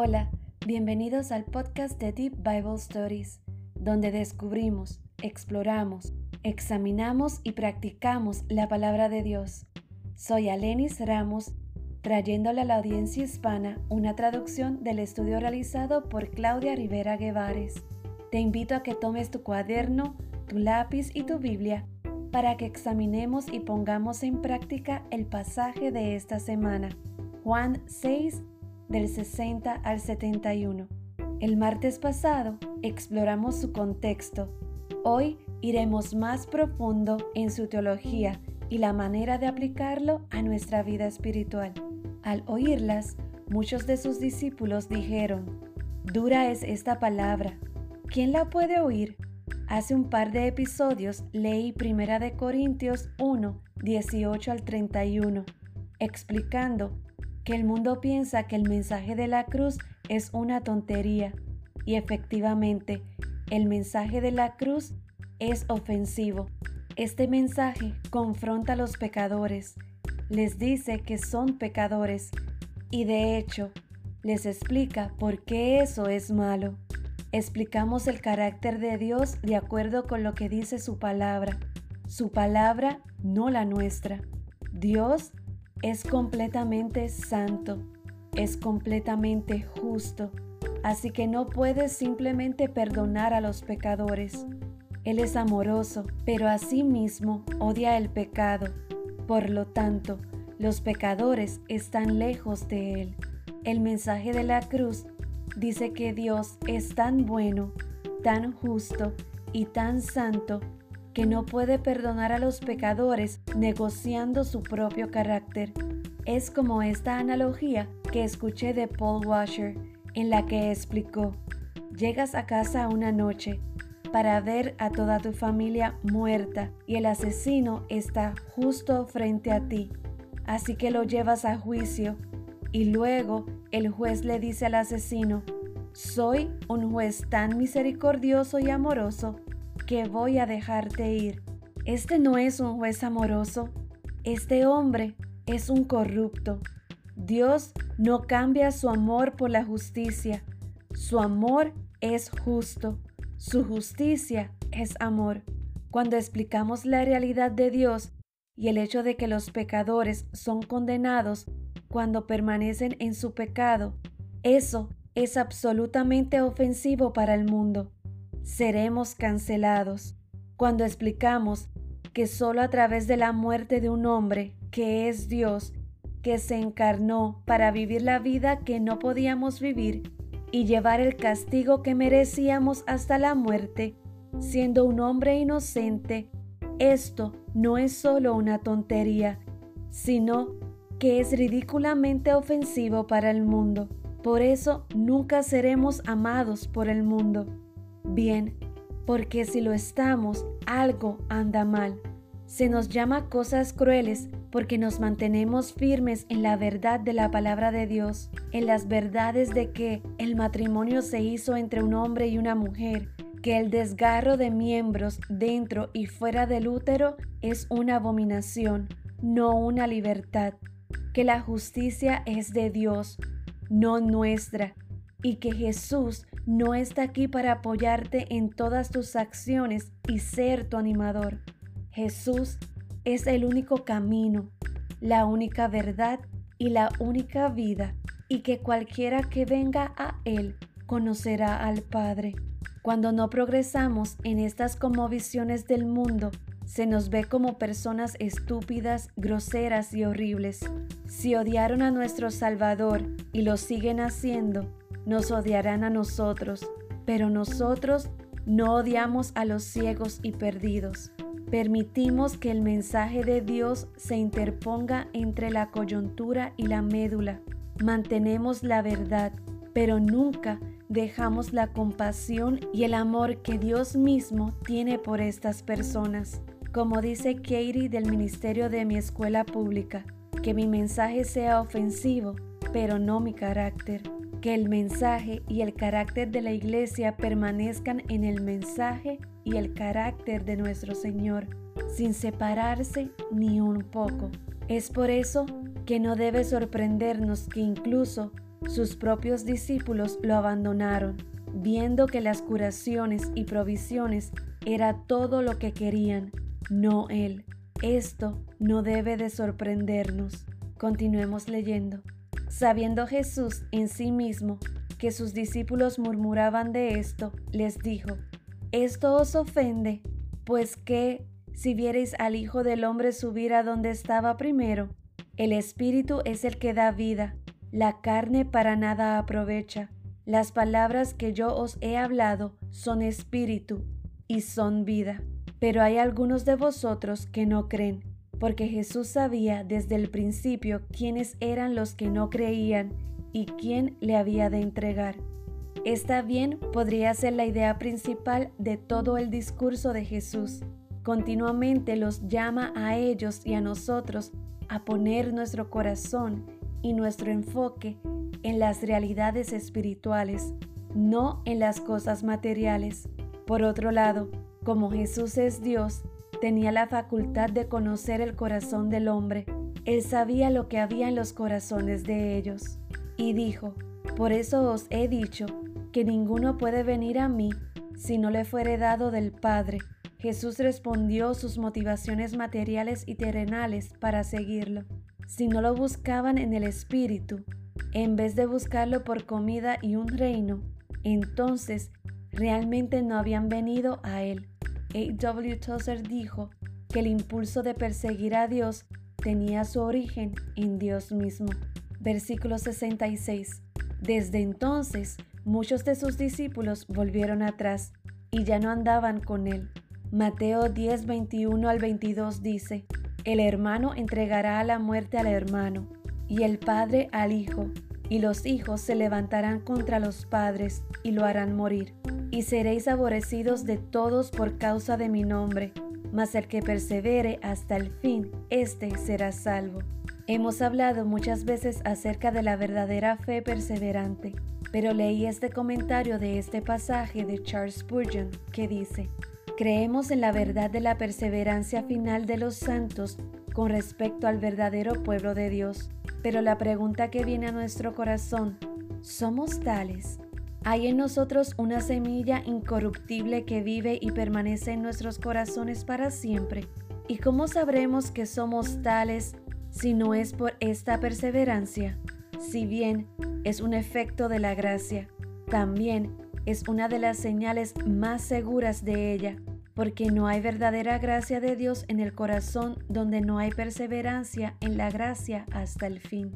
Hola, bienvenidos al podcast de Deep Bible Stories, donde descubrimos, exploramos, examinamos y practicamos la palabra de Dios. Soy Alenis Ramos, trayéndole a la audiencia hispana una traducción del estudio realizado por Claudia Rivera Guevares. Te invito a que tomes tu cuaderno, tu lápiz y tu Biblia para que examinemos y pongamos en práctica el pasaje de esta semana, Juan 6, del 60 al 71. El martes pasado exploramos su contexto. Hoy iremos más profundo en su teología y la manera de aplicarlo a nuestra vida espiritual. Al oírlas, muchos de sus discípulos dijeron, Dura es esta palabra. ¿Quién la puede oír? Hace un par de episodios leí Primera de Corintios 1, 18 al 31, explicando que el mundo piensa que el mensaje de la cruz es una tontería y efectivamente el mensaje de la cruz es ofensivo. Este mensaje confronta a los pecadores, les dice que son pecadores y de hecho les explica por qué eso es malo. Explicamos el carácter de Dios de acuerdo con lo que dice su palabra, su palabra no la nuestra. Dios es completamente santo, es completamente justo, así que no puede simplemente perdonar a los pecadores. Él es amoroso, pero asimismo odia el pecado. Por lo tanto, los pecadores están lejos de Él. El mensaje de la cruz dice que Dios es tan bueno, tan justo y tan santo que no puede perdonar a los pecadores negociando su propio carácter. Es como esta analogía que escuché de Paul Washer, en la que explicó, llegas a casa una noche para ver a toda tu familia muerta y el asesino está justo frente a ti, así que lo llevas a juicio y luego el juez le dice al asesino, soy un juez tan misericordioso y amoroso que voy a dejarte ir. Este no es un juez amoroso, este hombre es un corrupto. Dios no cambia su amor por la justicia, su amor es justo, su justicia es amor. Cuando explicamos la realidad de Dios y el hecho de que los pecadores son condenados cuando permanecen en su pecado, eso es absolutamente ofensivo para el mundo. Seremos cancelados. Cuando explicamos que solo a través de la muerte de un hombre, que es Dios, que se encarnó para vivir la vida que no podíamos vivir y llevar el castigo que merecíamos hasta la muerte, siendo un hombre inocente, esto no es solo una tontería, sino que es ridículamente ofensivo para el mundo. Por eso nunca seremos amados por el mundo bien, porque si lo estamos, algo anda mal. Se nos llama cosas crueles porque nos mantenemos firmes en la verdad de la palabra de Dios, en las verdades de que el matrimonio se hizo entre un hombre y una mujer, que el desgarro de miembros dentro y fuera del útero es una abominación, no una libertad, que la justicia es de Dios, no nuestra, y que Jesús no está aquí para apoyarte en todas tus acciones y ser tu animador. Jesús es el único camino, la única verdad y la única vida, y que cualquiera que venga a Él conocerá al Padre. Cuando no progresamos en estas como visiones del mundo, se nos ve como personas estúpidas, groseras y horribles. Si odiaron a nuestro Salvador y lo siguen haciendo, nos odiarán a nosotros, pero nosotros no odiamos a los ciegos y perdidos. Permitimos que el mensaje de Dios se interponga entre la coyuntura y la médula. Mantenemos la verdad, pero nunca dejamos la compasión y el amor que Dios mismo tiene por estas personas. Como dice Katie del Ministerio de mi escuela pública, que mi mensaje sea ofensivo, pero no mi carácter que el mensaje y el carácter de la iglesia permanezcan en el mensaje y el carácter de nuestro Señor, sin separarse ni un poco. Es por eso que no debe sorprendernos que incluso sus propios discípulos lo abandonaron, viendo que las curaciones y provisiones era todo lo que querían, no Él. Esto no debe de sorprendernos. Continuemos leyendo. Sabiendo Jesús en sí mismo que sus discípulos murmuraban de esto, les dijo, ¿esto os ofende? Pues que, si viereis al Hijo del Hombre subir a donde estaba primero, el Espíritu es el que da vida, la carne para nada aprovecha. Las palabras que yo os he hablado son espíritu y son vida. Pero hay algunos de vosotros que no creen, porque Jesús sabía desde el principio quiénes eran los que no creían y quién le había de entregar. Esta bien podría ser la idea principal de todo el discurso de Jesús. Continuamente los llama a ellos y a nosotros a poner nuestro corazón y nuestro enfoque en las realidades espirituales, no en las cosas materiales. Por otro lado, como Jesús es Dios, tenía la facultad de conocer el corazón del hombre. Él sabía lo que había en los corazones de ellos. Y dijo, por eso os he dicho que ninguno puede venir a mí si no le fuere dado del Padre. Jesús respondió sus motivaciones materiales y terrenales para seguirlo. Si no lo buscaban en el Espíritu, en vez de buscarlo por comida y un reino, entonces realmente no habían venido a Él. A.W. Tozer dijo que el impulso de perseguir a Dios tenía su origen en Dios mismo. Versículo 66. Desde entonces, muchos de sus discípulos volvieron atrás y ya no andaban con él. Mateo 10, 21 al 22 dice, El hermano entregará a la muerte al hermano, y el padre al hijo, y los hijos se levantarán contra los padres y lo harán morir y seréis aborrecidos de todos por causa de mi nombre, mas el que persevere hasta el fin, éste será salvo. Hemos hablado muchas veces acerca de la verdadera fe perseverante, pero leí este comentario de este pasaje de Charles Spurgeon que dice, Creemos en la verdad de la perseverancia final de los santos con respecto al verdadero pueblo de Dios, pero la pregunta que viene a nuestro corazón, ¿somos tales? Hay en nosotros una semilla incorruptible que vive y permanece en nuestros corazones para siempre. ¿Y cómo sabremos que somos tales si no es por esta perseverancia? Si bien es un efecto de la gracia, también es una de las señales más seguras de ella, porque no hay verdadera gracia de Dios en el corazón donde no hay perseverancia en la gracia hasta el fin.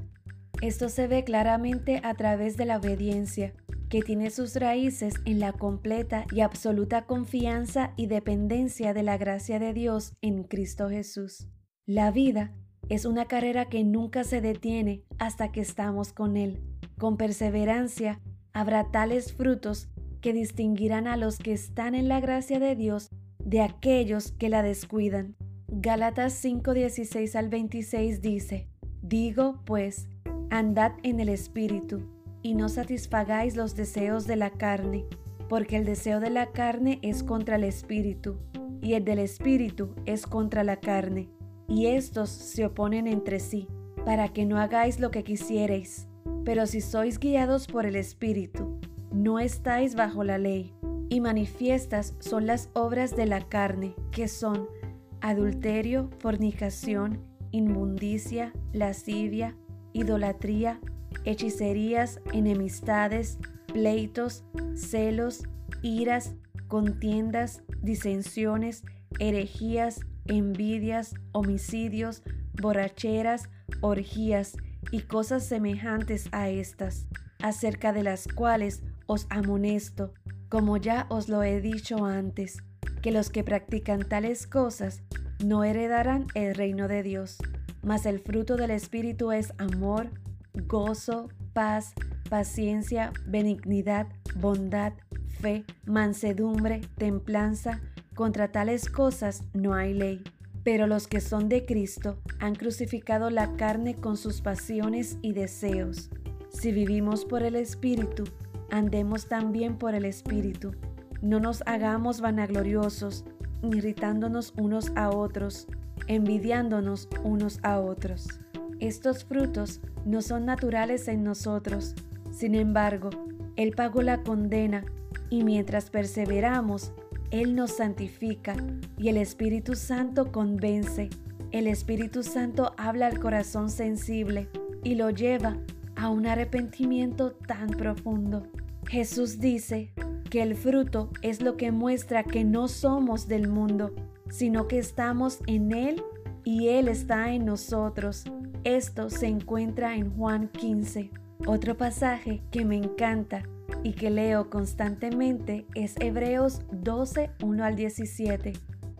Esto se ve claramente a través de la obediencia que tiene sus raíces en la completa y absoluta confianza y dependencia de la gracia de Dios en Cristo Jesús. La vida es una carrera que nunca se detiene hasta que estamos con Él. Con perseverancia habrá tales frutos que distinguirán a los que están en la gracia de Dios de aquellos que la descuidan. Gálatas 5:16 al 26 dice, Digo pues, andad en el Espíritu y no satisfagáis los deseos de la carne, porque el deseo de la carne es contra el espíritu, y el del espíritu es contra la carne, y estos se oponen entre sí, para que no hagáis lo que quisiereis. Pero si sois guiados por el espíritu, no estáis bajo la ley, y manifiestas son las obras de la carne, que son adulterio, fornicación, inmundicia, lascivia, idolatría, hechicerías, enemistades, pleitos, celos, iras, contiendas, disensiones, herejías, envidias, homicidios, borracheras, orgías y cosas semejantes a estas, acerca de las cuales os amonesto, como ya os lo he dicho antes, que los que practican tales cosas no heredarán el reino de Dios. Mas el fruto del Espíritu es amor, gozo, paz, paciencia, benignidad, bondad, fe, mansedumbre, templanza. Contra tales cosas no hay ley. Pero los que son de Cristo han crucificado la carne con sus pasiones y deseos. Si vivimos por el Espíritu, andemos también por el Espíritu. No nos hagamos vanagloriosos, irritándonos unos a otros, envidiándonos unos a otros. Estos frutos no son naturales en nosotros, Sin embargo, Él pagó la condena y mientras perseveramos, Él nos santifica y el Espíritu Santo convence. El Espíritu Santo habla al corazón sensible y lo lleva a un arrepentimiento tan profundo. Jesús dice que el fruto es lo que muestra que no somos del mundo, sino que estamos en Él y Él está en nosotros. Esto se encuentra en Juan 15. Otro pasaje que me encanta y que leo constantemente es Hebreos 12, 1 al 17.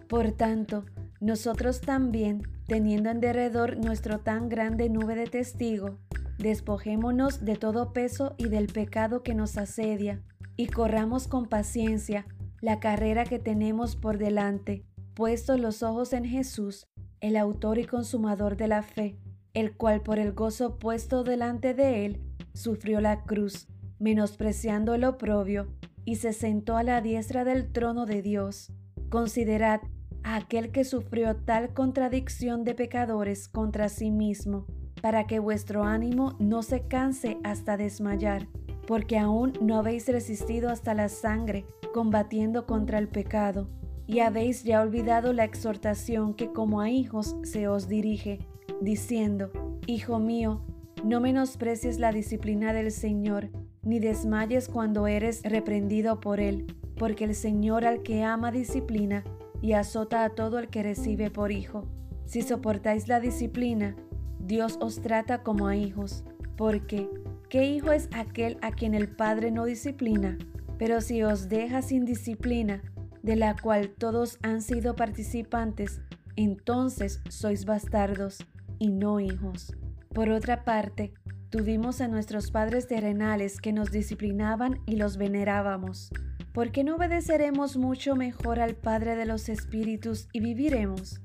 Por tanto, nosotros también, teniendo en derredor nuestro tan grande nube de testigo, despojémonos de todo peso y del pecado que nos asedia, y corramos con paciencia la carrera que tenemos por delante, puestos los ojos en Jesús, el autor y consumador de la fe, el cual por el gozo puesto delante de él, sufrió la cruz, menospreciando el oprobio, y se sentó a la diestra del trono de Dios. Considerad a aquel que sufrió tal contradicción de pecadores contra sí mismo, para que vuestro ánimo no se canse hasta desmayar, porque aún no habéis resistido hasta la sangre, combatiendo contra el pecado, y habéis ya olvidado la exhortación que como a hijos se os dirige, diciendo, Hijo mío, no menosprecies la disciplina del Señor, ni desmayes cuando eres reprendido por Él, porque el Señor al que ama disciplina y azota a todo el que recibe por hijo. Si soportáis la disciplina, Dios os trata como a hijos, porque ¿qué hijo es aquel a quien el Padre no disciplina? Pero si os deja sin disciplina, de la cual todos han sido participantes, entonces sois bastardos y no hijos. Por otra parte, tuvimos a nuestros padres terrenales que nos disciplinaban y los venerábamos. ¿Por qué no obedeceremos mucho mejor al Padre de los Espíritus y viviremos?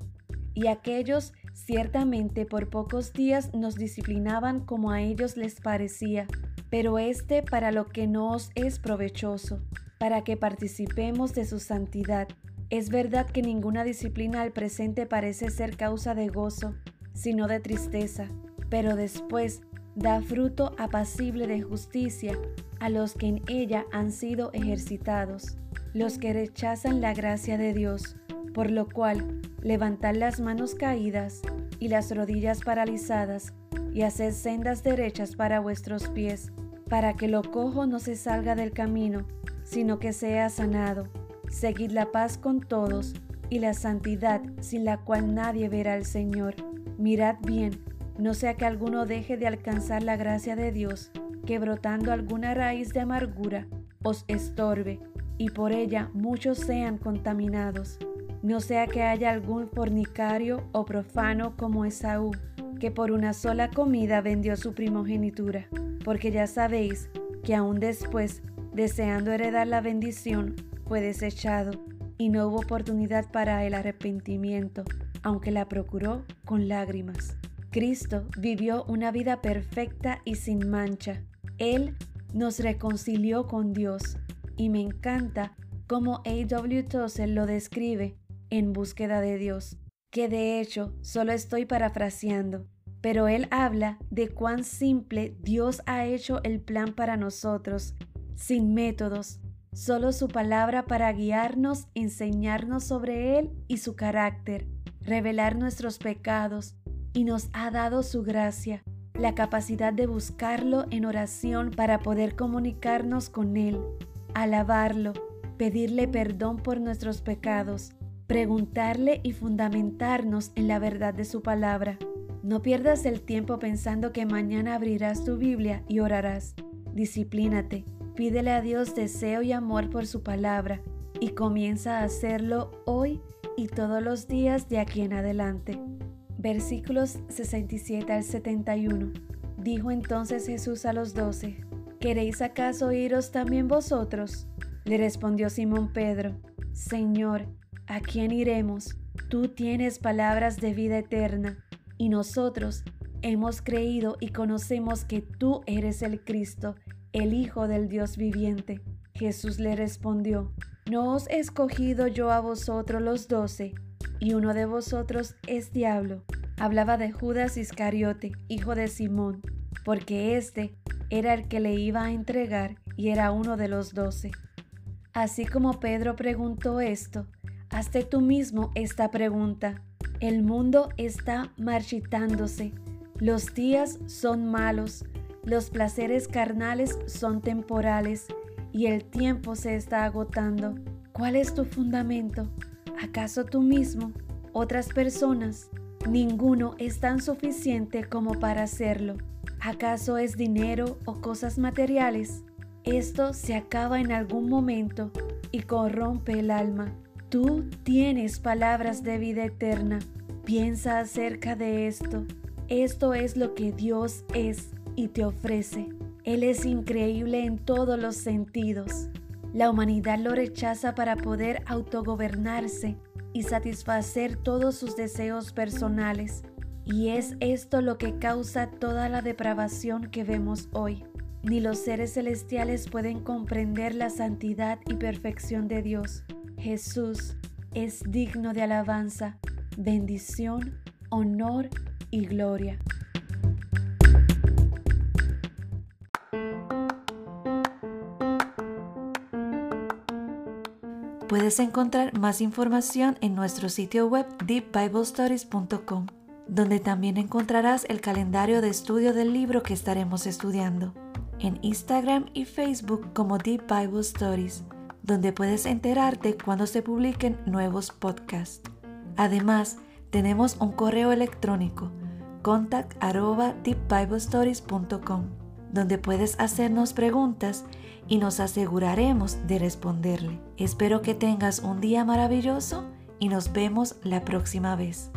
Y aquellos Ciertamente por pocos días nos disciplinaban como a ellos les parecía, pero este para lo que nos es provechoso, para que participemos de su santidad. Es verdad que ninguna disciplina al presente parece ser causa de gozo, sino de tristeza, pero después da fruto apacible de justicia a los que en ella han sido ejercitados, los que rechazan la gracia de Dios por lo cual levantad las manos caídas y las rodillas paralizadas, y haced sendas derechas para vuestros pies, para que lo cojo no se salga del camino, sino que sea sanado. Seguid la paz con todos y la santidad sin la cual nadie verá al Señor. Mirad bien, no sea que alguno deje de alcanzar la gracia de Dios, que brotando alguna raíz de amargura os estorbe, y por ella muchos sean contaminados no sea que haya algún fornicario o profano como Esaú, que por una sola comida vendió su primogenitura, porque ya sabéis que aún después, deseando heredar la bendición, fue desechado, y no hubo oportunidad para el arrepentimiento, aunque la procuró con lágrimas. Cristo vivió una vida perfecta y sin mancha. Él nos reconcilió con Dios, y me encanta cómo A.W. Tozer lo describe en búsqueda de Dios, que de hecho solo estoy parafraseando, pero él habla de cuán simple Dios ha hecho el plan para nosotros, sin métodos, solo su palabra para guiarnos, enseñarnos sobre Él y su carácter, revelar nuestros pecados, y nos ha dado su gracia, la capacidad de buscarlo en oración para poder comunicarnos con Él, alabarlo, pedirle perdón por nuestros pecados, preguntarle y fundamentarnos en la verdad de su palabra. No pierdas el tiempo pensando que mañana abrirás tu Biblia y orarás. Disciplínate, pídele a Dios deseo y amor por su palabra y comienza a hacerlo hoy y todos los días de aquí en adelante. Versículos 67 al 71. Dijo entonces Jesús a los doce, ¿queréis acaso iros también vosotros? Le respondió Simón Pedro, Señor, ¿A quién iremos? Tú tienes palabras de vida eterna, y nosotros hemos creído y conocemos que tú eres el Cristo, el Hijo del Dios viviente. Jesús le respondió, ¿no os he escogido yo a vosotros los doce, y uno de vosotros es diablo? Hablaba de Judas Iscariote, hijo de Simón, porque éste era el que le iba a entregar y era uno de los doce. Así como Pedro preguntó esto, hazte tú mismo esta pregunta. El mundo está marchitándose, los días son malos, los placeres carnales son temporales y el tiempo se está agotando. ¿Cuál es tu fundamento? ¿Acaso tú mismo? ¿Otras personas? Ninguno es tan suficiente como para hacerlo. ¿Acaso es dinero o cosas materiales? Esto se acaba en algún momento y corrompe el alma. Tú tienes palabras de vida eterna. Piensa acerca de esto. Esto es lo que Dios es y te ofrece. Él es increíble en todos los sentidos. La humanidad lo rechaza para poder autogobernarse y satisfacer todos sus deseos personales. Y es esto lo que causa toda la depravación que vemos hoy. Ni los seres celestiales pueden comprender la santidad y perfección de Dios. Jesús es digno de alabanza, bendición, honor y gloria. Puedes encontrar más información en nuestro sitio web deepbiblestories.com, donde también encontrarás el calendario de estudio del libro que estaremos estudiando, en Instagram y Facebook como Deep Bible Stories, donde puedes enterarte cuando se publiquen nuevos podcasts. Además, tenemos un correo electrónico contact@deepbiblestories.com donde puedes hacernos preguntas y nos aseguraremos de responderle. Espero que tengas un día maravilloso y nos vemos la próxima vez.